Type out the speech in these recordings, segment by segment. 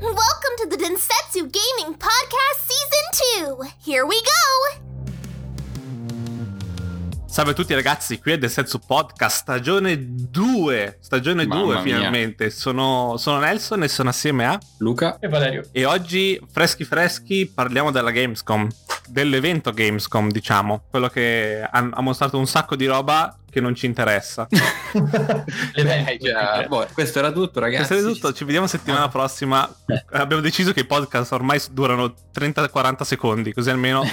Welcome to the Densetsu Gaming Podcast Season 2. Here we go. Salve a tutti ragazzi, qui è Densetsu Podcast, stagione 2, stagione Mamma 2 mia. finalmente. Sono, sono Nelson e sono assieme a... Luca? E Valerio. E oggi, freschi freschi, parliamo della Gamescom, dell'evento Gamescom diciamo, quello che ha, ha mostrato un sacco di roba che non ci interessa. Eh, già, boh, questo era tutto ragazzi. Questo è tutto, ci vediamo settimana prossima. Abbiamo deciso che i podcast ormai durano 30-40 secondi, così almeno...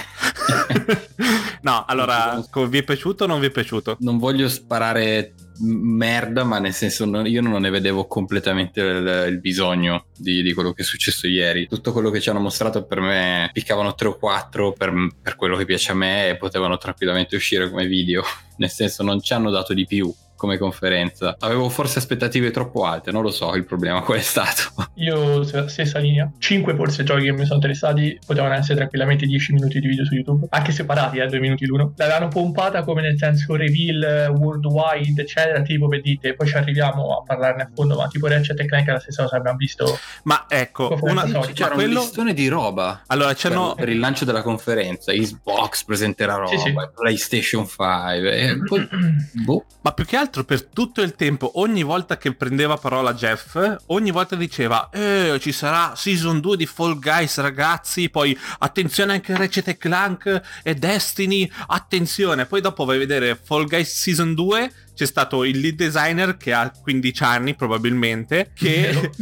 no, allora, vi è piaciuto o non vi è piaciuto? Non voglio sparare merda, ma nel senso non- io non ne vedevo completamente il, il bisogno di, di quello che è successo ieri. Tutto quello che ci hanno mostrato per me piccavano 3 o 4 per, per quello che piace a me e potevano tranquillamente uscire come video. Nel senso non ci hanno dato di più come conferenza. Avevo forse aspettative troppo alte, non lo so il problema qual è stato. Io sulla stessa linea. 5 forse giochi che mi sono interessati potevano essere tranquillamente 10 minuti di video su YouTube, anche separati, eh, 2 minuti l'uno. L'avevano pompata come nel senso reveal eh, worldwide, eccetera, tipo per dite, poi ci arriviamo a parlarne a fondo, ma tipo Ratchet Clank è la stessa cosa abbiamo visto. Ma ecco, una... ma C'era quello- un listone di roba. Allora, per, c'erano... per il lancio della conferenza Xbox presenterà roba Sì, sì. PlayStation 5 e poi boh Ma più che altro per tutto il tempo, ogni volta che prendeva parola Jeff, ogni volta diceva Eh, ci sarà Season 2 di Fall Guys ragazzi, poi attenzione anche Ratchet e Clank e Destiny, attenzione. Poi dopo vai a vedere Fall Guys Season 2, c'è stato il lead designer che ha 15 anni probabilmente, che,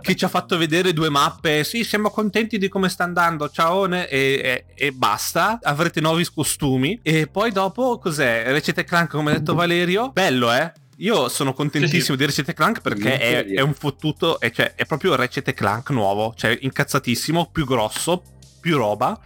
che ci ha fatto vedere due mappe, sì siamo contenti di come sta andando, ciao e, e- e basta, avrete nuovi costumi. E poi dopo cos'è? Ratchet e Clank come ha detto Valerio, bello eh? Io sono contentissimo Sì, sì. di Ratchet e Clank perché è, è un fottuto, è, cioè, è proprio Ratchet e Clank nuovo, cioè incazzatissimo, più grosso, più roba.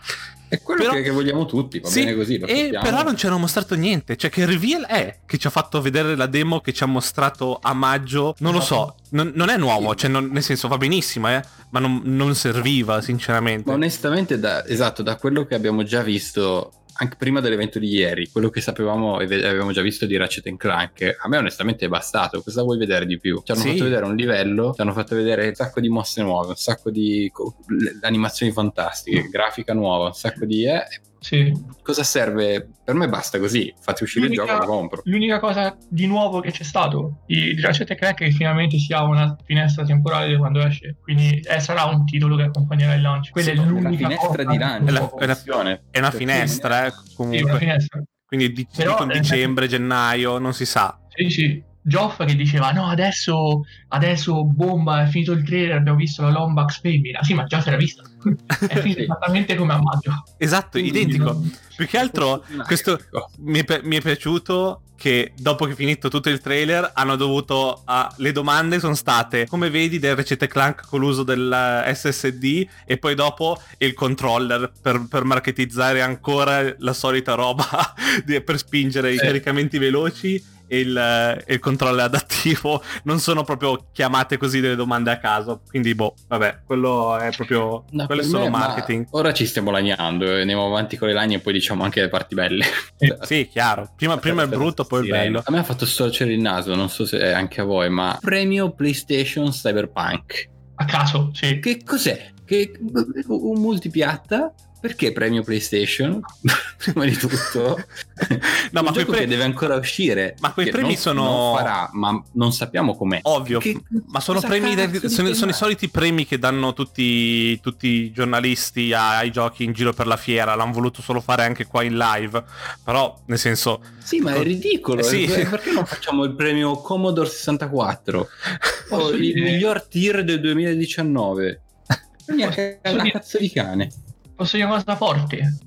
È quello Però- che, vogliamo tutti va Sì, bene così e però non ci hanno mostrato niente. Cioè, che reveal è che ci ha fatto vedere la demo che ci ha mostrato a maggio? Non lo so, non, non è nuovo, cioè, non- nel senso va benissimo, eh, ma non, non serviva, sinceramente. ma onestamente da, esatto da quello che abbiamo già visto anche prima dell'evento di ieri quello che sapevamo e ve- avevamo già visto di Ratchet Clank a me onestamente è bastato cosa vuoi vedere di più ci hanno Sì. fatto vedere un livello ci hanno fatto vedere un sacco di mosse nuove un sacco di co- animazioni fantastiche grafica nuova un sacco di eh, Sì. cosa serve per me basta così fate uscire il L'unica- gioco lo compro L'unica cosa di nuovo che c'è stato di, Ratchet Clank è che finalmente si ha una finestra temporale di quando esce, quindi eh, sarà un titolo che accompagnerà il lancio. Quella Sì, è l'unica la finestra di lancio È la- è la-. È una finestra, eh, Sì, una comunque. finestra. Quindi di- Però, dicono eh, dicembre, gennaio, non si sa. Sì, sì. Geoff che diceva no adesso, adesso bomba è finito il trailer abbiamo visto la Lombax femmina sì ma già si era vista. È finito esattamente come a maggio. Esatto, Quindi identico. non- Più che altro, questo mi è, mi è piaciuto che dopo che è finito tutto il trailer hanno dovuto ah, le domande sono state come vedi del Ratchet Clank con l'uso del SSD e poi dopo il controller per, per marketizzare ancora la solita roba per spingere i Sì. caricamenti veloci e il, il controller adattivo non sono proprio chiamate così delle domande a caso quindi boh vabbè quello è proprio No, quello è solo me, ma marketing Ora ci stiamo lagnando e andiamo avanti con le lagne e poi diciamo anche le parti belle. sì chiaro prima, prima è brutto poi è Sirena. bello A me ha fatto storcere il naso, non so se è anche a voi, ma premio PlayStation Cyberpunk. a caso sì Che cos'è? Che un multipiatta? Perché premio PlayStation? Prima di tutto, No, ma gioco pre- che deve ancora uscire. Ma quei premi non- sono- non farà, ma non sappiamo com'è. Ovvio, Che- ma sono premi del- sono, sono i soliti premi che danno tutti, tutti i giornalisti ai giochi in giro per la fiera. L'hanno voluto solo fare anche qua in live. Però, nel senso, Sì, ma è ridicolo. Eh sì. eh, Perché non facciamo il premio Commodore 64? Posso Oh, il miglior tier del 2019. Premia una cazzo di cane. Posso dire una cosa forte?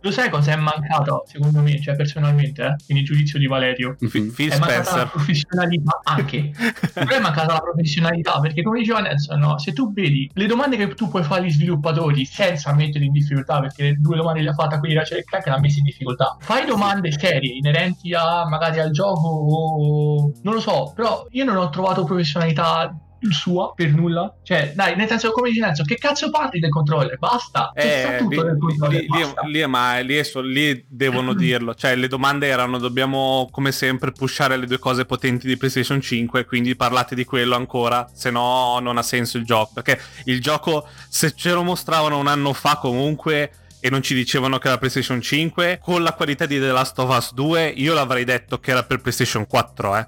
Lo sai cosa è mancato secondo me cioè personalmente eh, in il giudizio di Valerio. Phil è mancata la professionalità anche. Però è mancata la professionalità perché come diceva Nelson no, se tu vedi le domande che tu puoi fare agli sviluppatori senza metterli in difficoltà perché le due domande le ha fatte quelli da Ratchet Clank l'ha messa in difficoltà. Fai domande serie inerenti a magari al gioco o non lo so però io non ho trovato professionalità sua per nulla? Cioè, dai, nel senso, come dici, Nelson, che cazzo parli del controller? Basta! Eh, tutto lì, nel controller, lì- basta. lì- ma lì, è sol- lì devono dirlo. Cioè, le domande erano: dobbiamo come sempre pushare le due cose potenti di PlayStation 5. Quindi parlate di quello ancora. Se no, non ha senso il gioco. Perché il gioco, se ce lo mostravano un anno fa, comunque. E non ci dicevano che era PlayStation 5. Con la qualità di The Last of Us 2, io l'avrei detto che era per PlayStation 4, eh.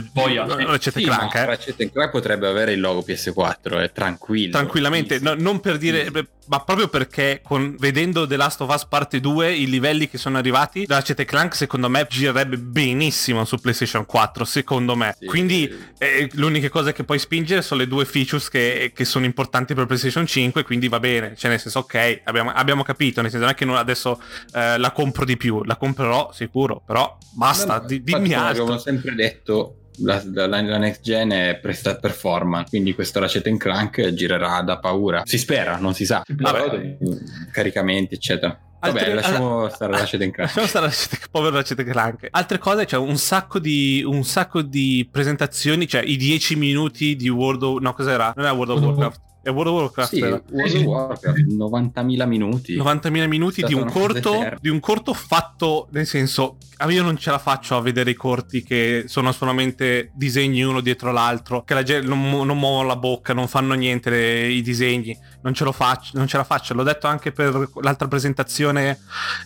Quel sì. Ratchet Sì, Clank, eh. Ratchet Clank potrebbe avere il logo PS4, è tranquillo. Tranquillamente, no- non per dire, Sì. ma proprio perché con- vedendo The Last of Us parte 2, i livelli che sono arrivati, Ratchet Clank secondo me girerebbe benissimo su PlayStation 4, secondo me. Sì. Quindi eh, l'unica cosa che puoi spingere sono le due features che, che sono importanti per PlayStation 5, quindi va bene, cioè nel senso ok, abbiamo, abbiamo capito, nel senso non è che non adesso eh, la compro di più, la comprerò sicuro, però basta, No, no, di- dimmi come altro. Abbiamo sempre detto. La, la- la next gen è presta performance, quindi questo Ratchet Clank girerà da paura. Si spera, non si sa. Eh, caricamenti, eccetera. Vabbè, Altre- lasciamo stare Ratchet Clank. Lasciamo stare Ratchet- povero Ratchet Clank. Altre cose, c'è un sacco di un sacco di presentazioni, cioè i 10 minuti di World of No, cos'era? Non World of World of Warcraft. È World of Warcraft. Sì, era. World of Warcraft, 90.000 minuti. 90.000 minuti di un, corto, di un corto fatto, nel senso, ah, io non ce la faccio a vedere i corti che sono solamente disegni uno dietro l'altro, che la gente non, mu- non muovono la bocca, non fanno niente le- i disegni, non ce, lo faccio, non ce la faccio. L'ho detto anche per l'altra presentazione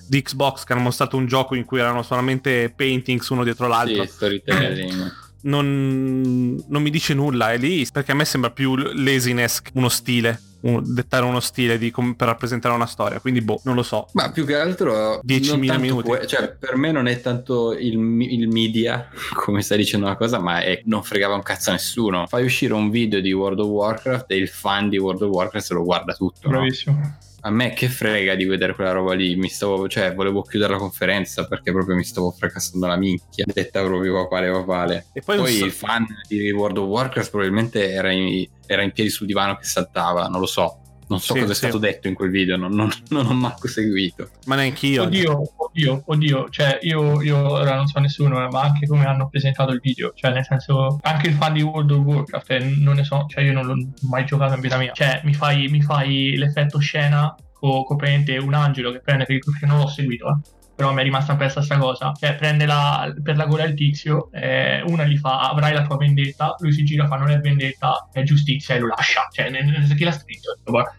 di Xbox, che hanno mostrato un gioco in cui erano solamente paintings uno dietro l'altro. Sì, storytelling. Non, non mi dice nulla, è lì perché a me sembra più laziness uno stile. un- dettare uno stile di com- per rappresentare una storia, quindi boh, non lo so. Ma più che altro 10.000 non tanto minuti. que- cioè, per me non è tanto il, il media, come stai dicendo una cosa, ma è non fregava un cazzo a nessuno. Fai uscire un video di World of Warcraft e il fan di World of Warcraft se lo guarda tutto. no? A me che frega di vedere quella roba lì. Mi stavo, cioè, volevo chiudere la conferenza perché proprio mi stavo fracassando la minchia. Detta proprio papale papale. E poi, Poi, il fan di World of Warcraft probabilmente era in, era in piedi sul divano che saltava, non lo so. Non so Sì, cosa è sì. stato detto in quel video, non, non- non ho manco seguito. ma neanche io. Oddio, oddio, oddio, cioè io, io ora non so nessuno, ma anche come hanno presentato il video, cioè nel senso, anche il fan di World of Warcraft, eh, non ne so, cioè io non l'ho mai giocato in vita mia, cioè mi fai, mi fai l'effetto scena con con praticamente un angelo che prende, perché non l'ho seguito, eh, però mi è rimasta impressa sta cosa, cioè prende la, per la gola il tizio, eh, una gli fa avrai la tua vendetta, lui si gira, fa non è vendetta, è giustizia e lo lascia, cioè nel, nel, chi l'ha scritto?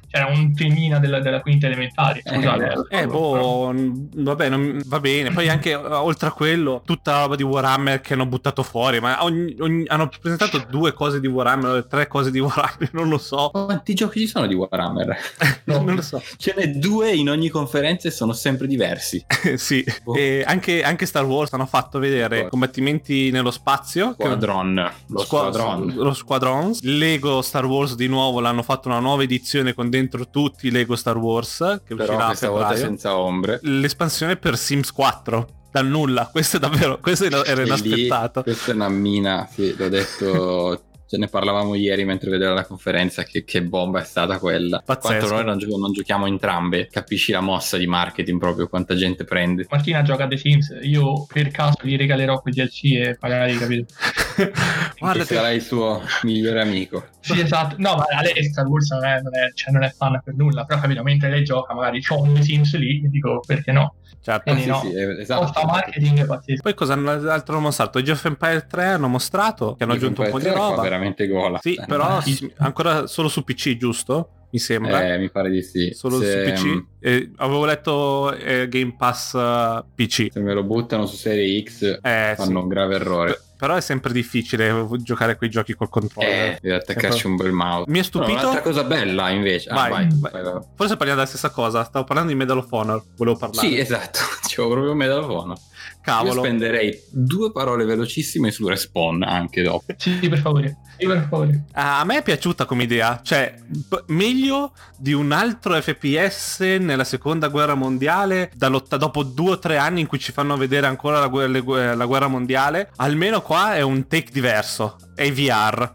C'era un temina della, della quinta elementare, scusate. Eh, Eh, boh, vabbè, non- va bene. Poi anche eh, oltre a quello, tutta la roba di Warhammer che hanno buttato fuori. Ma ogni- ogni- hanno presentato due cose di Warhammer, tre cose di Warhammer, non lo so. Quanti giochi ci sono di Warhammer? No. non lo so. Ce n'è due in ogni conferenza e sono sempre diversi. sì, Boh. e anche, anche Star Wars hanno fatto vedere Boh. combattimenti nello spazio. Squadron, lo Squa- squadron. lo Squadrons. Lego Star Wars di nuovo l'hanno fatto una nuova edizione con dentro tutti i Lego Star Wars che Però questa volta senza ombre. L'espansione per Sims 4 dal nulla. Questo è davvero, questo era E lì, inaspettato. questa è una mina, sì, l'ho detto. Ce ne parlavamo ieri mentre vedevo la conferenza. Che, che bomba è stata quella. Pazzesco. Quanto noi non, gio- non giochiamo entrambe. Capisci la mossa di marketing proprio, quanta gente prende. Martina gioca a The Sims, io per caso gli regalerò quei DLC e magari capito. Guarda, che sarà il suo migliore amico. Sì, esatto. No, ma lei Star Wars non è, non è, cioè, non è fan per nulla, però capito, mentre lei gioca, magari c'ho un The Sims lì, e dico perché no. Certo. Quindi Sì, no. sì, eh, esatto. Costa marketing è pazzesco. Poi cosa hanno altro hanno mostrato? Age of Empire 3 hanno mostrato che hanno Age of aggiunto un po' di Empire 3 fa roba. veramente gola. Sì, Eh, però ancora solo su PC, giusto? Mi sembra. Eh, mi pare di sì. solo se, su PC. Eh, avevo letto eh, Game Pass eh, PC. se me lo buttano su Serie X Eh, sì. fanno un grave errore. P- Però è sempre difficile giocare quei giochi col controller. Eh, devi attaccarci un bel mouse. Mi è No, stupito. un'altra cosa bella invece. Ah, Vai, vai, vai. vai, vai. Forse parliamo della stessa cosa. Stavo parlando di Medal of Honor. Volevo parlare. Sì, esatto. C'ho proprio un medalofono. Io Cavolo. spenderei due parole velocissime su Respawn anche dopo. Sì, per favore. Sì, per favore. Ah, A me è piaciuta come idea, cioè p- meglio di un altro FPS nella seconda guerra mondiale, da lotta- dopo due o tre anni in cui ci fanno vedere ancora la, gu- gu- la guerra mondiale, almeno qua è un take diverso, è VR,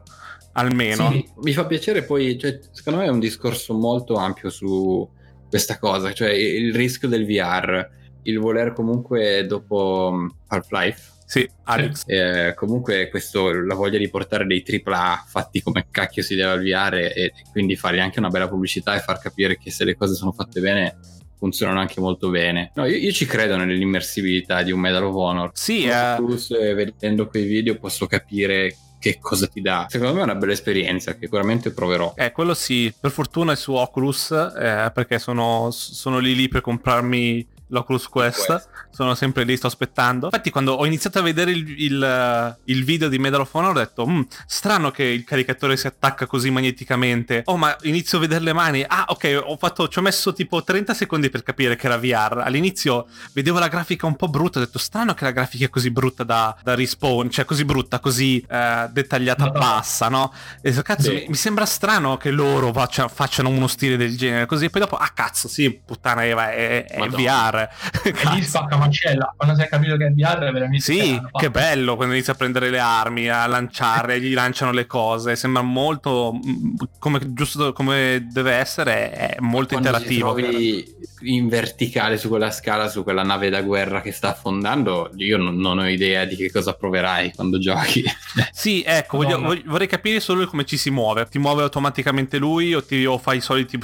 almeno. Sì, mi fa piacere poi, cioè, secondo me è un discorso molto ampio su questa cosa, cioè il rischio del VR, il voler comunque dopo um, Half-Life, Sì, Alex. Eh, comunque questo, la voglia di portare dei AAA fatti come cacchio si deve avviare e quindi fargli anche una bella pubblicità e far capire che se le cose sono fatte bene funzionano anche molto bene. No, io, io ci credo nell'immersività di un Medal of Honor. Sì, eh, Plus, eh, vedendo quei video posso capire che cosa ti dà. Secondo me è una bella esperienza che sicuramente proverò. eh, quello sì, per fortuna è su Oculus, eh, perché sono, sono lì lì per comprarmi l'Oculus Quest. Quest. Sono sempre lì, sto aspettando. Infatti, quando ho iniziato a vedere il, il, il video di Medal of Honor, ho detto: "Mm, strano che il caricatore si attacca così magneticamente. Oh, ma inizio a vedere le mani. Ah, ok, ho fatto, ci ho messo tipo 30 secondi per capire che era VR. All'inizio vedevo la grafica un po' brutta. Ho detto: strano che la grafica è così brutta da, da respawn, cioè così brutta, così eh, dettagliata No. bassa, no? E cazzo, Sì. mi, mi sembra strano che loro faccia- facciano uno stile del genere così. E poi dopo, ah, cazzo, sì, puttana Eva, è, è Madonna. VR. E lì spacca macella. Quando si è capito che è VR, è veramente. Sì, strano, che bello quando inizia a prendere le armi, a lanciare, gli lanciano le cose. Sembra molto mm, come giusto come deve essere, è molto Quando interattivo. ti trovi in verticale su quella scala, su quella nave da guerra che sta affondando, io non, non ho idea di che cosa proverai quando giochi. Sì, ecco, voglio- vorrei capire solo come ci si muove. Ti muove automaticamente lui o, ti, o fai i soliti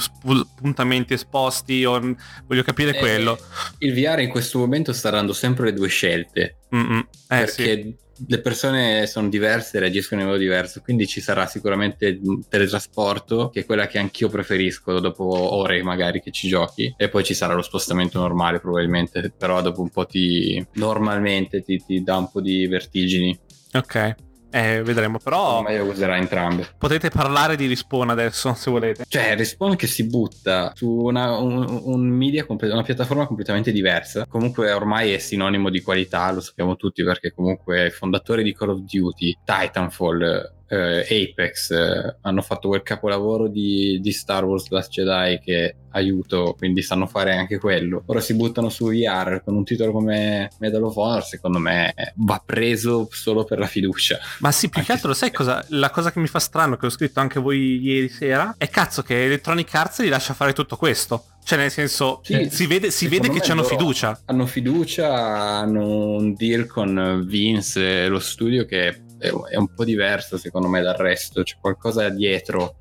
puntamenti esposti? O, voglio capire Eh, quello. Il VR in questo momento sta dando sempre le due scelte. Mm-mm. Eh sì. Le persone sono diverse reagiscono in modo diverso, quindi ci sarà sicuramente il teletrasporto, che è quella che anch'io preferisco dopo ore magari che ci giochi, e poi ci sarà lo spostamento normale probabilmente, però dopo un po' ti normalmente ti, ti dà un po' di vertigini. Ok. Eh, vedremo, però Ma io userò entrambe. potete parlare di Respawn adesso, se volete. Cioè, Respawn che si butta su una, un, un media una piattaforma completamente diversa. Comunque ormai è sinonimo di qualità, lo sappiamo tutti, perché comunque i fondatori di Call of Duty, Titanfall, eh, Apex eh, hanno fatto quel capolavoro di, di Star Wars Last Jedi che aiuto, quindi sanno fare anche quello. Ora si buttano su VR con un titolo come Medal of Honor, secondo me va preso solo per la fiducia. Ma sì, più che Anche altro, se- sai cosa? La cosa che mi fa strano, che ho scritto anche voi ieri sera, è cazzo che Electronic Arts gli lascia fare tutto questo. Cioè, nel senso, Sì, si vede, si vede che loro fiducia. Hanno fiducia, hanno un deal con Vince e lo studio che è, un po' diverso secondo me dal resto, c'è qualcosa dietro.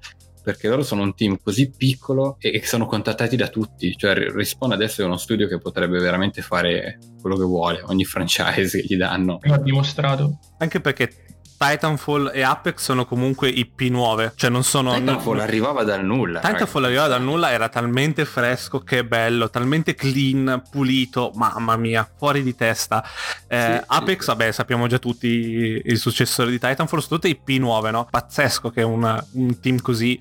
Perché loro sono un team così piccolo e e sono contattati da tutti. Cioè, Respawn adesso è uno studio che potrebbe veramente fare quello che vuole, ogni franchise che gli danno. L'ha dimostrato. Anche perché Titanfall e Apex sono comunque IP nuove. Cioè, non sono. Titanfall arrivava dal nulla. Titanfall arrivava dal nulla, era talmente fresco che bello, talmente clean, pulito, mamma mia, fuori di testa. Eh, Sì, Apex, sì. vabbè, sappiamo già tutti il successore di Titanfall, sono tutte IP nuove, no? Pazzesco che un, un team così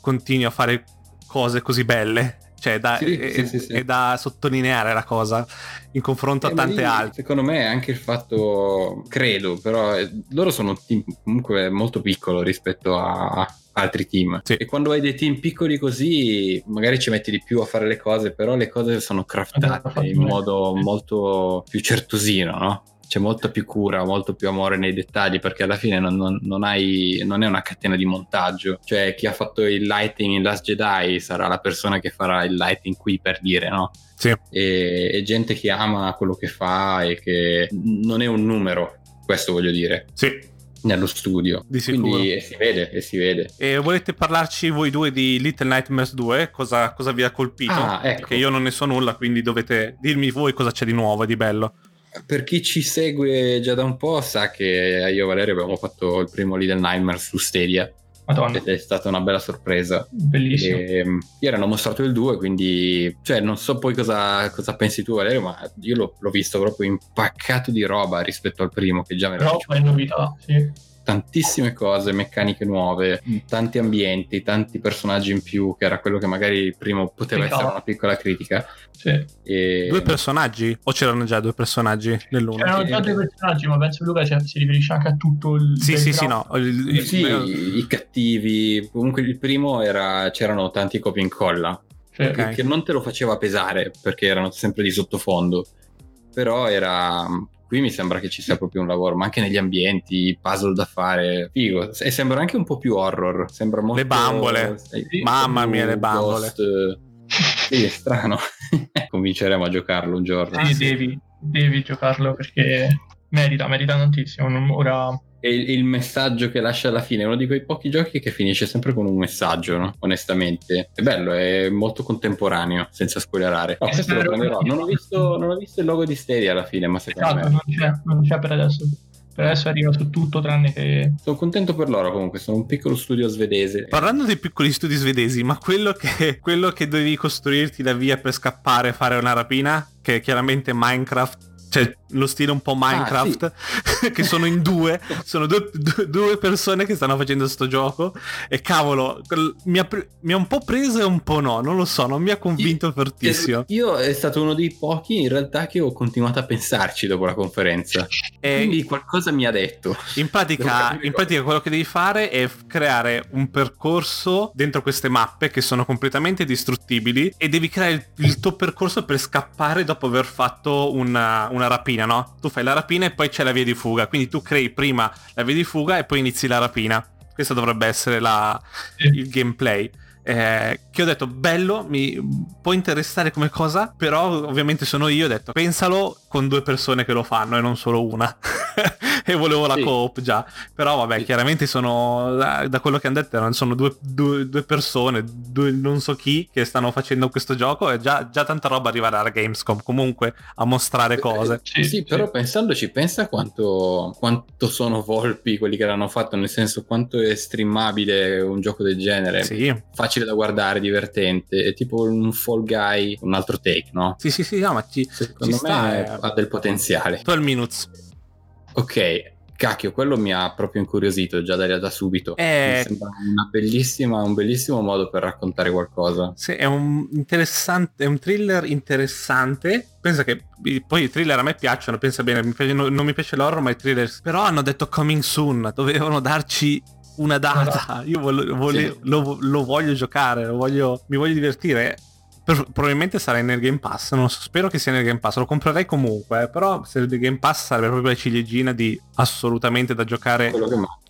continui a fare cose così belle. Cioè, è da, Sì, è, sì, sì, sì. è da sottolineare la cosa in confronto Eh, a tante lì, altre. Secondo me anche il fatto, credo, però eh, loro sono un team comunque molto piccolo rispetto a altri team. Sì. E quando hai dei team piccoli così, magari ci metti di più a fare le cose, però le cose sono craftate in modo molto più certosino, no? C'è molta più cura, molto più amore nei dettagli perché alla fine non, non- non hai, non è una catena di montaggio. Cioè, chi ha fatto il lighting in Last Jedi sarà la persona che farà il lighting qui per dire, no? Sì. e, e gente che ama quello che fa e che non è un numero, questo voglio dire, Sì. nello studio. Di sicuro. Quindi e si vede, e si vede. E volete parlarci voi due di Little Nightmares 2? Cosa, cosa vi ha colpito? Ah, ecco. Perché io non ne so nulla, quindi dovete dirmi voi cosa c'è di nuovo e di bello. Per chi ci segue già da un po' sa che io e Valerio abbiamo fatto il primo Little Nightmare su Stadia Madonna, ed è stata una bella sorpresa. bellissimo. E, mm, ieri hanno mostrato il 2, quindi cioè, non so poi cosa, cosa pensi tu, Valerio, ma io l'ho, l'ho visto proprio impaccato di roba rispetto al primo, che già era Però piaciuto. è novità, sì. Tantissime cose, meccaniche nuove, tanti ambienti, tanti personaggi in più, che era quello che magari prima poteva Sì, essere una piccola critica. sì. E... Due personaggi? O c'erano già due personaggi nell'uno? C'erano già due personaggi, ma penso Luca cioè, si riferisce anche a tutto il. Sì, sì, sì, no. il- il- Sì, i cattivi. Comunque il primo era c'erano tanti copia e incolla, Sì. Ok. che non te lo faceva pesare perché erano sempre di sottofondo. Però era qui mi sembra che ci sia proprio un lavoro, ma anche negli ambienti, puzzle da fare, figo. E sembra anche un po' più horror, sembra molto bambole. Sì, Mamma mia, le bambole. Ghost. Sì, è strano. Convinceremo a giocarlo un giorno. Sì, devi, devi giocarlo perché merita, merita tantissimo. Ora, E il, messaggio che lascia alla fine è uno di quei pochi giochi che finisce sempre con un messaggio, no? Onestamente. È bello, è molto contemporaneo, senza spoilerare. No, È questo lo prenderò. Non ho, visto, non ho visto il logo di Stadia alla fine, ma secondo esatto, me... non c'è, non c'è per adesso. Per adesso arriva su tutto tranne che... Sono contento per loro comunque, sono un piccolo studio svedese. Parlando dei piccoli studi svedesi, ma quello che, quello che dovevi costruirti la via per scappare e fare una rapina, che è chiaramente Minecraft, cioè lo stile un po' Minecraft, che sono in due, sono due, due- persone che stanno facendo sto gioco e cavolo, mi ha, pre- mi ha un po' preso e un po' no, non lo so, non mi ha convinto fortissimo. Io è stato uno dei pochi in realtà che ho continuato a pensarci dopo la conferenza. E Quindi qualcosa mi ha detto. in pratica, in pratica quello che devi fare è creare un percorso dentro queste mappe che sono completamente distruttibili e devi creare il, il tuo percorso per scappare dopo aver fatto una, una rapina, no? Tu fai la rapina e poi c'è la via di fuga, quindi tu crei prima la via di fuga e poi inizi la rapina. Questo dovrebbe essere la- il gameplay. Eh, che ho detto bello, mi può interessare come cosa, però ovviamente sono io, ho detto pensalo con due persone che lo fanno e non solo una. e volevo la Sì. coop già. Però vabbè, Sì. chiaramente sono, da, quello che hanno detto, sono due, due- due persone, due non so chi, che stanno facendo questo gioco e già, già tanta roba arriva dalla Gamescom comunque a mostrare cose. Sì, Sì, però sì. pensandoci, pensa quanto, quanto sono volpi quelli che l'hanno fatto, nel senso quanto è streamabile un gioco del genere. Sì, Facile da guardare, divertente, è tipo un Fall Guy, un altro take, no? sì, sì, sì, no, ma ci, Secondo ci me sta. eh. ha del potenziale. 12 minutes. Ok, cacchio, quello mi ha proprio incuriosito già da, da subito. Eh. Mi sembra una bellissima, un bellissimo modo per raccontare qualcosa. Sì, è un interessante, è un thriller interessante. Pensa che poi i thriller a me piacciono, pensa bene, mi piace- non, non mi piace l'horror, ma i thriller. Però hanno detto coming soon, dovevano darci una data. Io vole- vole- Sì. lo, lo voglio giocare, lo voglio, mi voglio divertire. Per- probabilmente sarà nel Game Pass, non so, spero che sia nel Game Pass, lo comprerei comunque, però se nel Game Pass sarebbe proprio la ciliegina di assolutamente da giocare,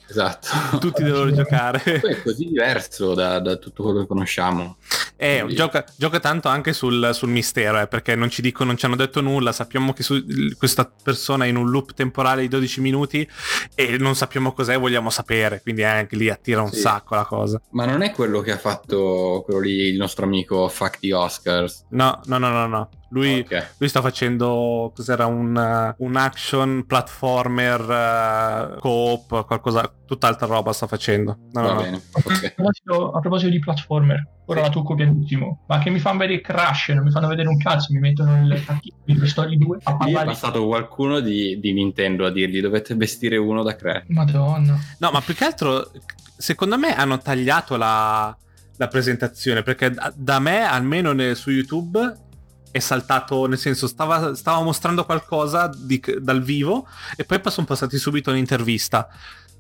esatto. tutti devono giocare. Poi è così diverso da, da tutto quello che conosciamo. Eh, gioca, gioca tanto anche sul, sul mistero, eh, perché non ci dicono, non ci hanno detto nulla. Sappiamo che su- questa persona è in un loop temporale di 12 minuti e non sappiamo cos'è, vogliamo sapere. Quindi anche lì attira un Sì. sacco la cosa. Ma non è quello che ha fatto quello lì, il nostro amico Fuck the Oscars. No, no, no, no, no. Lui, Ok. lui sta facendo cos'era un, uh, un action platformer uh, co-op, qualcosa, tutt'altra roba sta facendo. No, Va no, no. bene. A ok. proposito, a proposito di platformer, ora la tocco pianissimo, ma che mi fanno vedere Crash, non mi fanno vedere un cazzo, mi mettono il cattivo di Story 2 a Lì è parlare. passato qualcuno di, di Nintendo a dirgli dovete vestire uno da Crash. Madonna. No, ma più che altro, secondo me hanno tagliato la, la presentazione perché da, da me, almeno ne- su YouTube, è saltato, nel senso, stava, stava mostrando qualcosa di- dal vivo e poi sono passati subito un'intervista.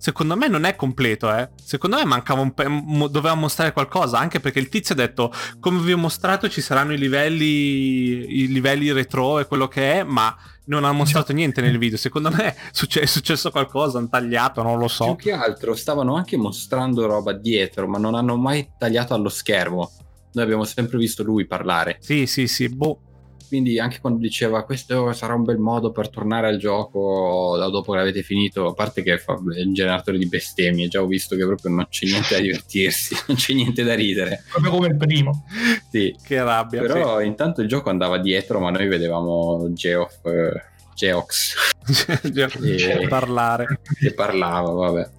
Secondo me non è completo, eh. Secondo me mancava un pe- mo- doveva mostrare qualcosa, anche perché il tizio ha detto, come vi ho mostrato ci saranno i livelli, i livelli retro e quello che è, ma non ha mostrato niente nel video. Secondo me è successo qualcosa, hanno tagliato, non lo so. Più che altro stavano anche mostrando roba dietro, ma non hanno mai tagliato allo schermo. Noi abbiamo sempre visto lui parlare. Sì, sì, sì, boh. Quindi anche quando diceva questo sarà un bel modo per tornare al gioco dopo che l'avete finito, a parte che fa un generatore di bestemmie, già ho visto che proprio non c'è niente da divertirsi, non c'è niente da ridere. Proprio come il primo. Sì. Che rabbia. Però intanto il gioco andava dietro, ma noi vedevamo Geoff, eh, Geox Eh. parlare. che parlava, vabbè.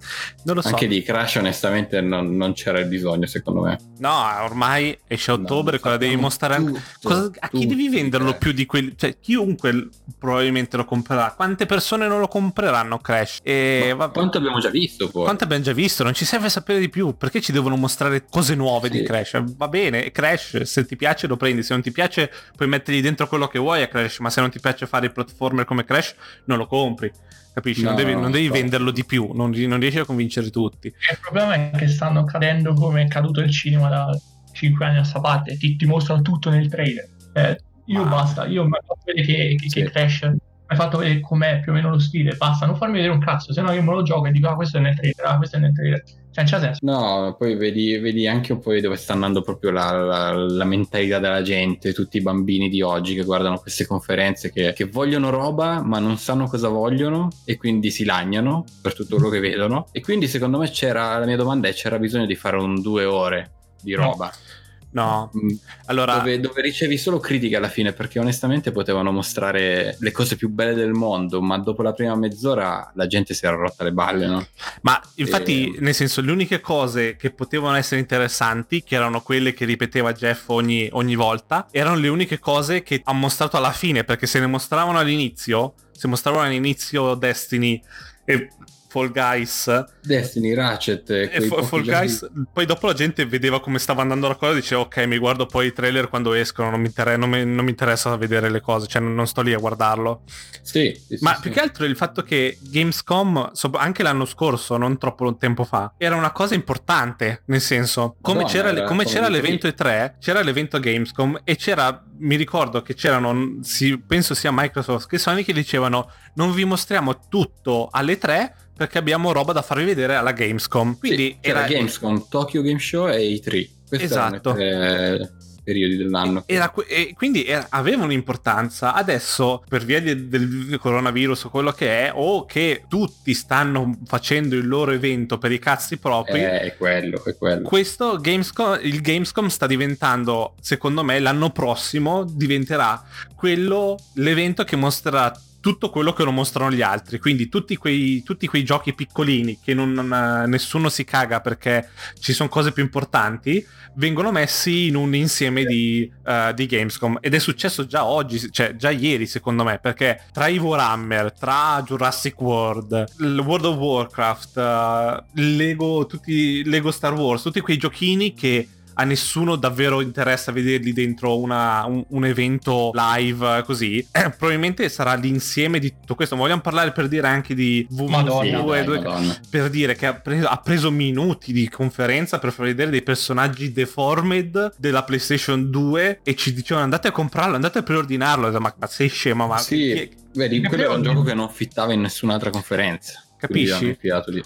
Non lo so. Anche di Crash onestamente non, non c'era il bisogno secondo me. No, ormai esce a ottobre, No, cosa devi mostrare tutto, Cosa- a chi devi venderlo più di quelli? Cioè, chiunque probabilmente lo comprerà. Quante persone non lo compreranno Crash? E vabbè, quanto abbiamo già visto poi? quanto abbiamo già visto? Non ci serve sapere di più. Perché ci devono mostrare cose nuove Sì. di Crash? Va bene, Crash, se ti piace lo prendi, se non ti piace puoi mettergli dentro quello che vuoi a Crash, ma se non ti piace fare i platformer come Crash, non lo compri. Capisci? non No, devi, no, non devi venderlo di più, non, non riesci a convincere tutti. Il problema è che stanno cadendo come è caduto il cinema da 5 anni a sta parte, ti, ti mostrano tutto nel trailer. Eh, io Ma- basta, io mi faccio vedere che, che, Sì. che Crash hai fatto vedere com'è più o meno lo stile, basta, non farmi vedere un cazzo, se no io me lo gioco e dico ah questo è nel trailer, ah questo è nel trailer. Cioè, non c'ha senso. No, poi vedi, vedi anche un po' dove sta andando proprio la, la- la mentalità della gente, tutti i bambini di oggi che guardano queste conferenze che, che vogliono roba ma non sanno cosa vogliono e quindi si lagnano per tutto quello che vedono. E quindi secondo me c'era, la mia domanda è c'era bisogno di fare un due ore di roba. No, Mm, allora... Dove, dove ricevi solo critiche alla fine perché onestamente potevano mostrare le cose più belle del mondo ma dopo la prima mezz'ora la gente si era rotta le balle no? Ma infatti, Eh. nel senso, le uniche cose che potevano essere interessanti, che erano quelle che ripeteva Jeff ogni, ogni volta, erano le uniche cose che ha mostrato alla fine, perché se ne mostravano all'inizio, se mostravano all'inizio Destiny e Fall Guys Destiny, Ratchet e Fa- pochi Fall Guys, poi dopo la gente vedeva come stava andando la cosa e diceva ok, mi guardo poi i trailer quando escono, non mi, inter- non mi- non mi interessa vedere le cose, cioè non, non sto lì a guardarlo. Sì, sì, sì, Ma sì. più che altro il fatto che Gamescom, so- anche l'anno scorso, non troppo tempo fa, era una cosa importante, nel senso, come, Madonna, c'era, era come c'era l'E3. l'evento E3, c'era l'evento Gamescom e c'era, mi ricordo che c'erano, si- penso sia Microsoft che Sony che dicevano non vi mostriamo tutto alle 3 perché abbiamo roba da farvi vedere alla Gamescom. Quindi Sì, era, Gamescom, Tokyo Game Show e i3. Questi Esatto. erano periodi dell'anno. Era e quindi era- aveva un'importanza. Adesso, per via di- del coronavirus o quello che è, o che tutti stanno facendo il loro evento per i cazzi propri. Eh, è quello, è quello. Questo Gamescom, il Gamescom sta diventando, secondo me, l'anno prossimo diventerà quello, l'evento che mostrerà tutto quello che non mostrano gli altri. Quindi tutti quei, tutti quei giochi piccolini che non, non- nessuno si caga perché ci sono cose più importanti, vengono messi in un insieme di, eh, di Gamescom. Ed è successo già oggi, cioè già ieri secondo me, perché tra i Warhammer, tra Jurassic World, World of Warcraft, eh, Lego, tutti, Lego Star Wars, tutti quei giochini che a nessuno davvero interessa vederli dentro una- un, un evento live così. Eh, probabilmente sarà l'insieme di tutto questo. Vogliamo parlare per dire anche di Madonna. WW2 Sì, dai, Madonna. per dire che ha preso, ha preso minuti di conferenza per far vedere dei personaggi deformed della PlayStation 2 e ci dicevano andate a comprarlo, andate a preordinarlo. Ma, ma sei scema, ma Sì, vedi, quello era un gioco che non fittava in nessun'altra conferenza. Capisci?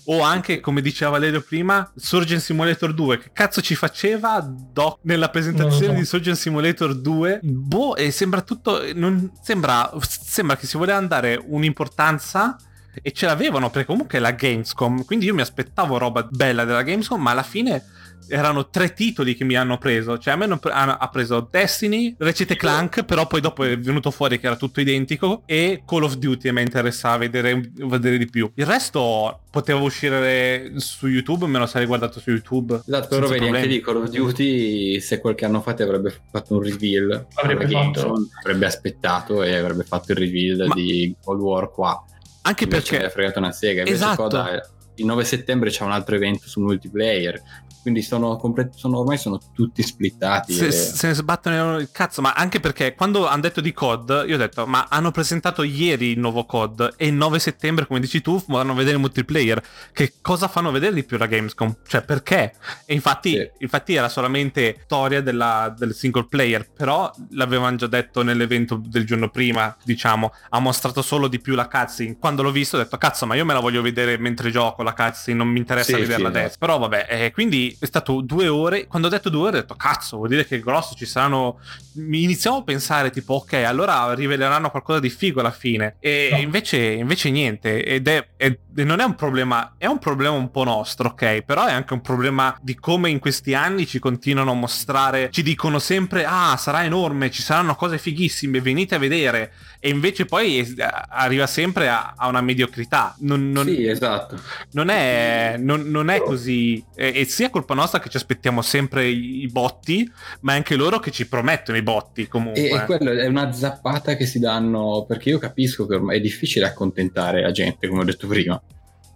O anche, come diceva Valerio prima, Surgeon Simulator 2. Che cazzo ci faceva Doc nella presentazione Non lo so. di Surgeon Simulator 2? Boh, e sembra tutto. Non, sembra, sembra che si voleva dare un'importanza. E ce l'avevano perché comunque è la Gamescom. Quindi io mi aspettavo roba bella della Gamescom, ma alla fine erano tre titoli che mi hanno preso. Cioè, a me hanno pre- hanno- ha preso Destiny, Ratchet e Clank, però poi dopo è venuto fuori che era tutto identico. E Call of Duty mi interessava vedere, vedere di più. Il resto poteva uscire su YouTube, me lo sarei guardato su YouTube. Esatto, però vedi anche problemi. lì Call of Duty, se qualche anno fa ti avrebbe fatto un reveal, Avrebbe fatto. Avrebbe aspettato e avrebbe fatto il reveal Ma- di Cold War qua. Anche Invece mi perché ha fregato una sega. Invece Esatto. Coda, eh, il 9 settembre c'è un altro evento sul multiplayer. Quindi sono, comple- sono- ormai sono tutti splittati. se, e- se ne sbattono il cazzo, ma anche perché quando hanno detto di COD, io ho detto, ma hanno presentato ieri il nuovo COD e il 9 settembre, come dici tu, vanno a vedere il multiplayer. Che cosa fanno vedere di più la Gamescom? Cioè, perché? E infatti, Sì. infatti era solamente storia della- del single player, però l'avevano già detto nell'evento del giorno prima, diciamo, ha mostrato solo di più la cutscene. Quando l'ho visto ho detto, cazzo, ma io me la voglio vedere mentre gioco la cutscene, non mi interessa Sì, vederla sì, adesso. esatto. Però vabbè, eh, quindi è stato due ore. Quando ho detto due ore, ho detto cazzo, vuol dire che è grosso. Ci saranno. Iniziamo a pensare, tipo, ok, allora riveleranno qualcosa di figo alla fine. E No. invece, invece niente. Ed è, è- non è un problema. È un problema un po' nostro, ok? Però è anche un problema di come in questi anni ci continuano a mostrare. Ci dicono sempre: ah, sarà enorme, ci saranno cose fighissime, venite a vedere. E invece poi eh, arriva sempre a, a una mediocrità. Non, non- Sì, esatto. non è, non, non è così. E, e sia colpa nostra che ci aspettiamo sempre i, i botti, ma è anche loro che ci promettono i botti comunque. E, e quello è una zappata che si danno perché io capisco che ormai è difficile accontentare la gente, come ho detto prima.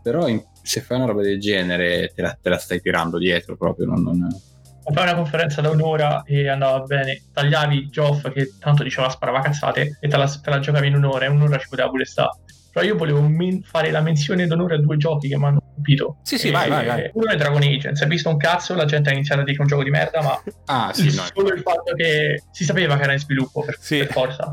Però in- se fai una roba del genere te la, te la stai tirando dietro proprio. Non, non- fai una conferenza da un'ora e andava bene, tagliavi Geoff che tanto diceva sparava cazzate e te la, te la giocavi in un'ora e un'ora ci poteva pure stare. Però io volevo men- fare la menzione d'onore a due giochi che mi hanno capito? Sì, sì, E- vai, vai, vai. Uno è Dragon Age, si è visto un cazzo, la gente ha iniziato a dire che è un gioco di merda, ma Ah, sì, no. solo il fatto che si sapeva che era in sviluppo per, Sì. per forza.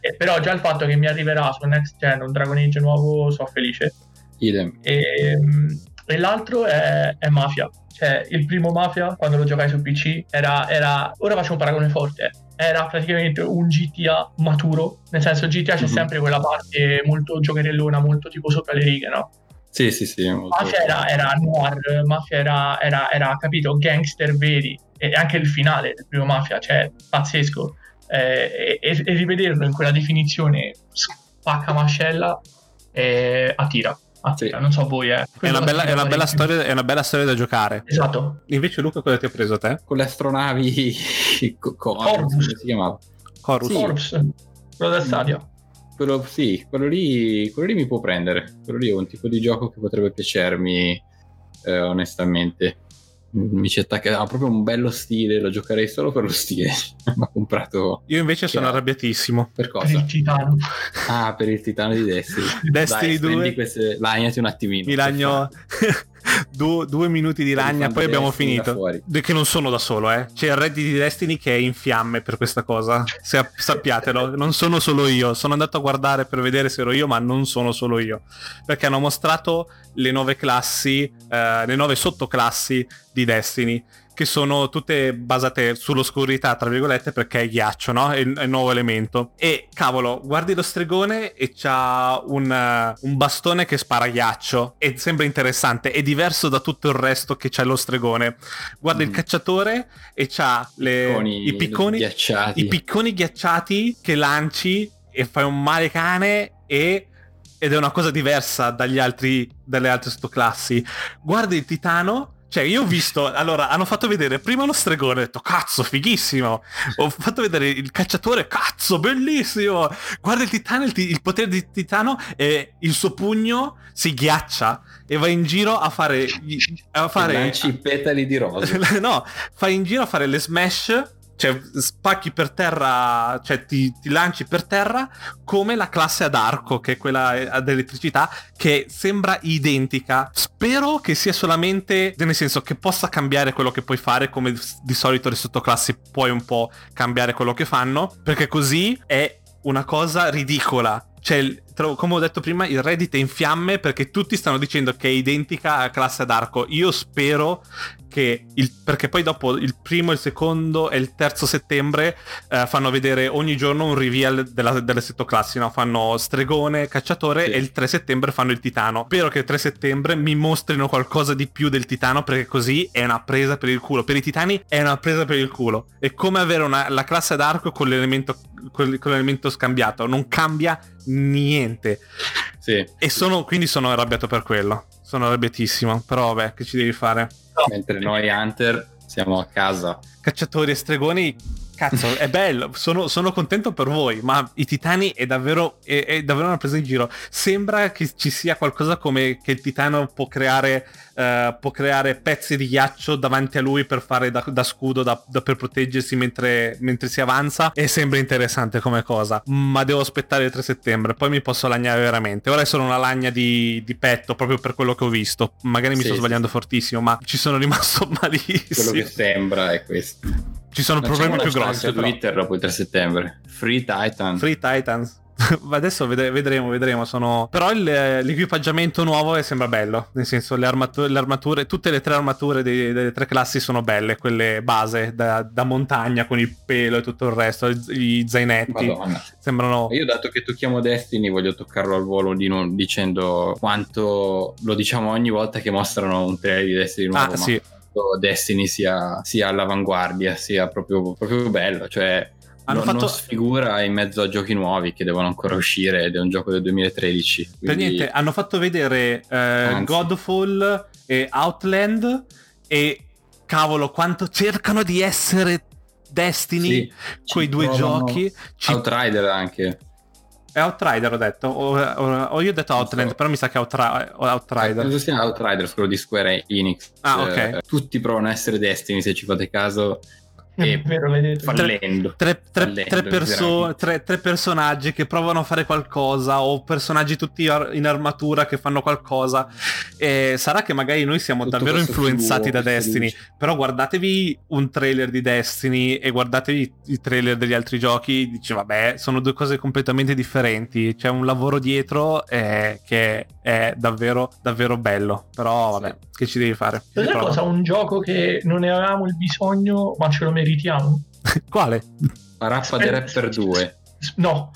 Eh, però già il fatto che mi arriverà su Next Gen un Dragon Age nuovo, sono felice. idem. E, mm, e l'altro è, è Mafia. Cioè, il primo Mafia, quando lo giocai su PC, era, era- Ora faccio un paragone forte. Era praticamente un GTA maturo. Nel senso, GTA c'è Mhm. sempre quella parte molto giocherellona, molto tipo sopra le righe, no? Sì, sì, sì. molto- Mafia era, era noir, Mafia era, era, era, capito, gangster veri. E anche il finale del primo Mafia, cioè, pazzesco. Eh, e, e- rivederlo in quella definizione spacca mascella eh, attira. attira. Sì. Non so voi, eh. È una, bella, è, una bella storia, è una bella storia da giocare. Esatto. Invece Luca cosa ti ha preso te? Con le astronavi... co- co- Corvus. come si chiamava? Horus. Sì. Corps, quello del Stadia. Quello, sì, quello lì, quello lì mi può prendere. Quello lì è un tipo di gioco che potrebbe piacermi, eh, onestamente. Mi ci attacca, ha proprio un bello stile, lo giocherei solo per lo stile. Ma comprato Io invece sono Chiaro. arrabbiatissimo. per Per il cosa? Titano. Ah, per il titano di Destiny. Destiny Dai, 2. spendi queste... Lagnati un attimino. Mi lagno due, due minuti di fan poi abbiamo finito. Che non sono da solo, eh. C'è il Reddit di Destiny che è in fiamme per questa cosa. Se- sappiatelo, non sono solo io. Sono andato a guardare per vedere se ero io, ma non sono solo io. Perché hanno mostrato le nuove classi, eh, le nuove sottoclassi di Destiny. Che sono tutte basate sull'oscurità, tra virgolette, perché è ghiaccio, no? È il, il nuovo elemento. E cavolo, guardi lo stregone e c'ha un, un bastone che spara ghiaccio. E sembra interessante. È diverso da tutto il resto che c'ha lo stregone. Guarda il Mm. cacciatore e c'ha le- Picconi, i picconi. ghiacciati. I picconi ghiacciati che lanci e fai un male cane e. Ed è una cosa diversa dagli altri, dalle altre sottoclassi. Guardi il titano. Cioè, io ho visto. Allora, hanno fatto vedere prima lo stregone. Ho detto, cazzo, fighissimo. Ho fatto vedere il cacciatore. Cazzo, bellissimo. Guarda il titano. Il, ti- il potere di titano. E il suo pugno si ghiaccia. E va in giro a fare. A fare lanci i petali di rosa. no, fai in giro a fare le smash, cioè spacchi per terra, cioè ti, ti lanci per terra come la classe ad arco, che è quella ad elettricità, che sembra identica. Spero che sia solamente, nel senso che possa cambiare quello che puoi fare, come di solito le sottoclassi puoi un po' cambiare quello che fanno, perché così è una cosa ridicola. Cioè, come ho detto prima, il Reddit è in fiamme perché tutti stanno dicendo che è identica a classe ad arco. Io spero che il- perché poi dopo il primo, il secondo e il terzo settembre eh, fanno vedere ogni giorno un reveal della- delle sottoclassi, no? Fanno stregone, cacciatore Sì. e il 3 settembre fanno il titano. Spero che il 3 settembre mi mostrino qualcosa di più del titano perché così è una presa per il culo. Per i titani è una presa per il culo. È come avere una- la classe ad arco con l'elemento, con, con l'elemento scambiato. Non cambia niente. Sì. E sono, quindi sono arrabbiato per quello. Sono arrabbiatissimo. Però vabbè, che ci devi fare? Mentre noi Hunter siamo a casa. cacciatori e stregoni, cazzo, è bello, sono, sono contento per voi, ma i titani è davvero, è, è davvero una presa in giro. Sembra che ci sia qualcosa come che il titano può creare, eh, può creare pezzi di ghiaccio davanti a lui per fare da, da scudo, da- da- per proteggersi mentre, mentre si avanza, e sembra interessante come cosa, ma devo aspettare il 3 settembre, poi mi posso lagnare veramente. Ora è solo una lagna di, di petto, proprio per quello che ho visto. Magari mi Sì, sto sì, sbagliando fortissimo, ma ci sono rimasto malissimo. Quello che sembra è questo. Ci sono problemi più grossi. Su. Twitter dopo il 3 settembre. Free Titan. Free Titans. Ma adesso vedremo, vedremo. Sono... Però il- l'equipaggiamento nuovo eh, sembra bello. Nel senso, le, armatu- le armature, tutte le tre armature dei- delle tre classi sono belle. Quelle base da, da montagna con il pelo e tutto il resto, i- zainetti. Madonna. Sembrano. Io dato che tocchiamo Destiny voglio toccarlo al volo di non- dicendo quanto lo diciamo ogni volta che mostrano un trailer di Destiny nuovo. Ah, ma sì. Quanto Destiny sia, sia all'avanguardia, sia proprio, proprio bello. Cioè, Hanno non, fatto- sfigura in mezzo a giochi nuovi che devono ancora uscire ed è un gioco del 2013. Per quindi- niente, hanno fatto vedere eh. Godfall e Outland. E cavolo, quanto cercano di essere Destiny. Sì, quei due giochi. Ci Outrider anche. È Outrider ho detto, o, o- o io ho detto Outland, so. però mi sa che è Outra- Outrider. Penso sia Outriders, quello di Square Enix. Ah, ok. Eh, tutti provano a essere Destiny, se ci fate caso. E vero, l'hai detto. fallendo. Tre, tre- Fallendo, tre perso- tre- tre personaggi che provano a fare qualcosa o personaggi tutti ar- in armatura che fanno qualcosa e sarà che magari noi siamo Tutto davvero influenzati fluo, da Destiny luci. però guardatevi un trailer di Destiny e guardatevi i trailer degli altri giochi dice vabbè sono due cose completamente differenti c'è un lavoro dietro eh, che è davvero davvero bello però vabbè che ci devi fare cosa? Un gioco che non ne avevamo il bisogno, ma ce lo meritiamo. quale? Parappa di Rapper 2. S- No,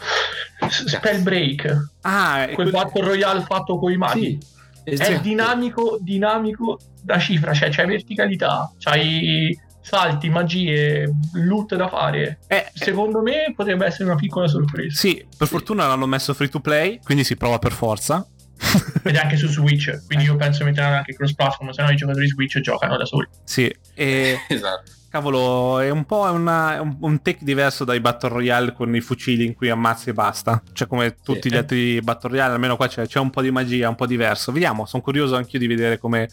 Spellbreak, ah è quel quel- Battle Royale fatto con i maghi. È esatto. dinamico, dinamico da cifra, cioè c'è verticalità, c'hai salti, magie, loot da fare. eh, eh, Secondo me potrebbe essere una piccola sorpresa. Sì, per fortuna l'hanno messo free to play, quindi si prova per forza. Ed è anche su Switch, quindi io penso metteranno anche cross platform, se no i giocatori Switch giocano da soli. sì, e Esatto. Cavolo, è un po' una- è un, un take diverso dai Battle Royale con i fucili in cui ammazzi e basta. Cioè, come tutti Sì. gli altri Battle Royale, almeno qua c'è, c'è un po' di magia, un po' diverso. Vediamo, sono curioso anch'io di vedere come,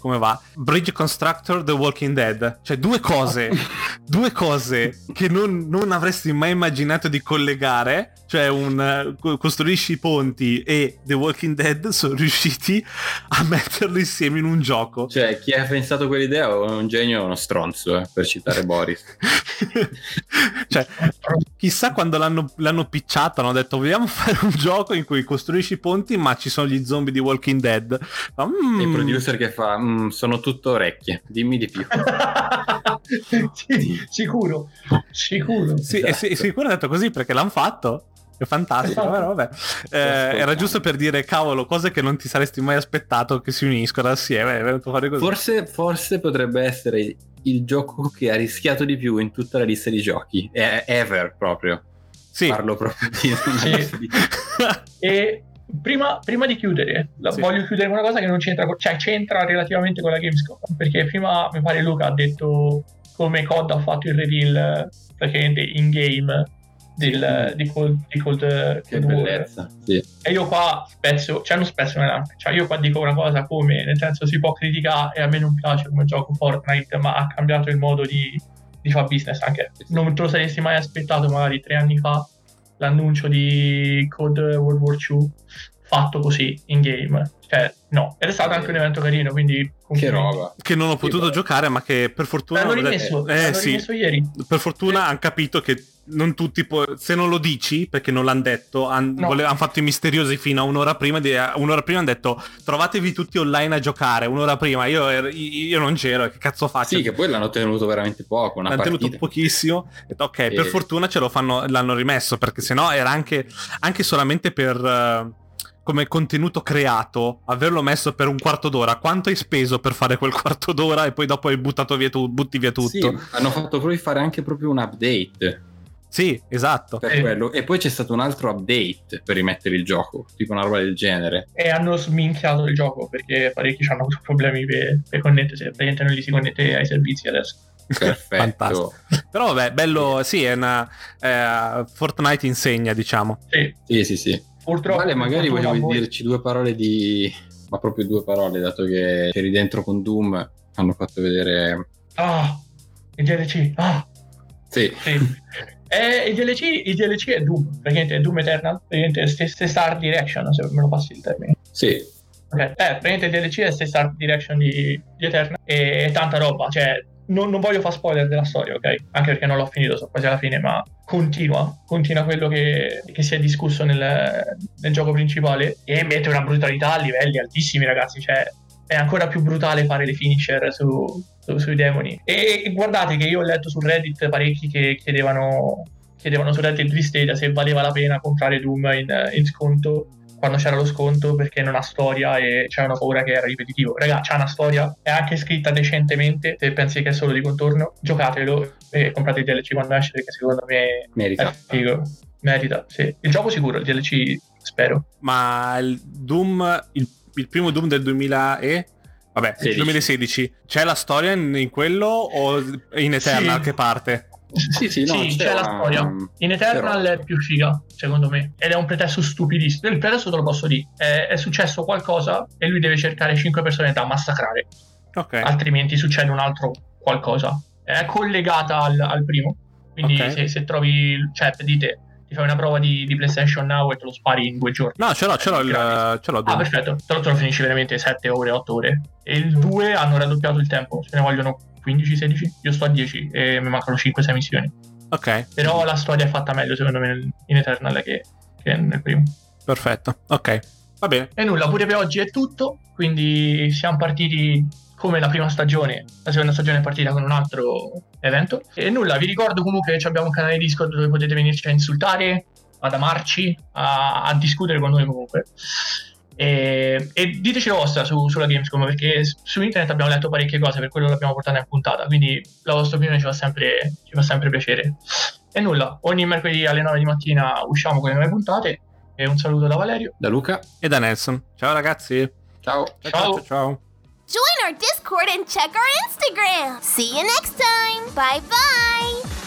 come va. Bridge Constructor The Walking Dead. Cioè, due cose, due cose che non, non avresti mai immaginato di collegare. Cioè, un eh, co- costruisci i ponti e The Walking Dead sono riusciti a metterli insieme in un gioco. Cioè, chi ha pensato quell'idea è un genio o uno stronzo, eh, per citare Boris. cioè, chissà quando l'hanno, l'hanno picciato, hanno detto vogliamo fare un gioco in cui costruisci i ponti ma ci sono gli zombie di Walking Dead. Ma, mm, il producer che fa, "Mm, sono tutto orecchie, dimmi di più. sì, sicuro, sicuro. Sì, e si- sicuro ha detto così perché l'hanno fatto. È fantastico, Esatto. però vabbè. Eh, era giusto per dire, cavolo, cose che non ti saresti mai aspettato che si uniscono assieme. Forse, forse potrebbe essere il gioco che ha rischiato di più in tutta la lista di giochi. È ever proprio. Sì. Parlo proprio di una Sì. di- E prima, prima di chiudere, Sì. voglio chiudere con una cosa che non c'entra, con- cioè c'entra relativamente con la Gamescom. Perché prima mi pare Luca ha detto come COD ha fatto il reveal eh, praticamente in game del, di Cold, di Cold, eh, Cold War. bellezza. Sì. E io qua spezzo, cioè non spezzo nella cioè io qua dico una cosa come, nel senso si può criticare e a me non piace come gioco Fortnite, ma ha cambiato il modo di, di fare business anche. Non te lo saresti mai aspettato magari tre anni fa l'annuncio di Code World War 2 fatto così in game. Cioè, no. Ed è stato anche un evento carino, quindi... Che roba. che non ho potuto beh. giocare, ma che per fortuna. L'hanno hanno rimesso, eh, l'hanno sì. ieri. Per fortuna hanno capito che non tutti può- se non lo dici perché non l'hanno detto hanno No. fatto i misteriosi fino a un'ora prima di- un'ora prima hanno detto trovatevi tutti online a giocare un'ora prima io, ero- io non c'ero che cazzo faccio Sì, che poi l'hanno tenuto veramente poco. Una l'hanno tenuto partita. pochissimo Ho detto, ok E- per fortuna ce lo fanno l'hanno rimesso perché sennò era anche, anche solamente per eh, come contenuto creato averlo messo per un quarto d'ora quanto hai speso per fare quel quarto d'ora e poi dopo hai buttato via tu, butti via tutto Sì, hanno fatto proprio fare anche proprio un update sì esatto quello. E poi c'è stato un altro update per rimettere il gioco, tipo una roba del genere. E hanno sminchiato il gioco perché parecchi hanno avuto problemi per, per connettersi. Praticamente non li si connette ai servizi adesso. Perfetto. Fantastico. Però vabbè, bello, sì, è una eh, Fortnite insegna, diciamo. Sì, Sì, sì, sì. Purtroppo. Vale, magari volevi voi- dirci due parole di... Ma proprio due parole, dato che eri dentro con Doom, hanno fatto vedere... Ah, il DLC. Ah, Sì, sì. Eh, il, DLC, il DLC è Doom, praticamente è Doom Eternal, praticamente stessa Star Direction, se me lo passi il termine. sì, Ok, eh, praticamente il DLC è stessa Art Direction di, di Eternal e è tanta roba, cioè non, non voglio fare spoiler della storia, ok? Anche perché non l'ho finito, sono quasi alla fine, ma continua, continua quello che, che si è discusso nel, nel gioco principale e mette una brutalità a livelli altissimi, ragazzi, cioè è ancora più brutale fare le finisher su, su- sui demoni. E, e guardate che io ho letto su Reddit parecchi che chiedevano, chiedevano su Reddit di Stadia se valeva la pena comprare Doom in, in sconto quando c'era lo sconto perché non ha storia e c'erano paura che era ripetitivo. Raga, c'ha una storia, è anche scritta decentemente, se pensi che è solo di contorno, giocatelo e comprate il DLC quando esce perché secondo me è merita. figo. Merita, sì. Il gioco sicuro, il DLC spero. Ma il Doom, il, il primo Doom del 2000 e... Vabbè, il 16. 2016. C'è la storia in, in quello o in Eternal Sì. che parte? Sì, sì, no, Sì, c'è c'era- la storia. In Eternal c'era- è più figa, secondo me. Ed è un pretesto stupidissimo. Il pretesto te lo posso dire. È, è successo qualcosa e lui deve cercare 5 persone da massacrare. Ok. altrimenti succede un altro qualcosa. è collegata al, al primo. Quindi Ok. se, se trovi, cioè dite, ti fai una prova di, di PlayStation Now e te lo spari in due giorni. No, ce l'ho, ce l'ho, il, ce l'ho Ah, perfetto. Te lo, te lo finisci veramente 7 ore, 8 ore. E il 2 hanno raddoppiato il tempo. Se ne vogliono 15-16. Io sto a 10 e mi mancano 5-6 missioni. Ok, Però la storia è fatta meglio, secondo me, in Eternal che, che nel primo. perfetto. Ok, va bene. E nulla, pure per oggi è tutto. Quindi siamo partiti come la prima stagione. La seconda stagione è partita con un altro evento. E nulla, vi ricordo comunque che abbiamo un canale Discord dove potete venirci a insultare, ad amarci, a, a discutere con noi comunque. E, e diteci la vostra su- sulla Gamescom perché su internet abbiamo letto parecchie cose, per quello l'abbiamo portata in puntata. Quindi la vostra opinione ci fa sempre, ci fa sempre piacere. E nulla, ogni mercoledì alle 9 di mattina usciamo con le nuove puntate. E un saluto da Valerio. Da Luca, E da Nelson. Ciao ragazzi. ciao. Ciao, ciao, Ciao. ciao. ciao. Join our Discord and check our Instagram. See you next time. Bye bye.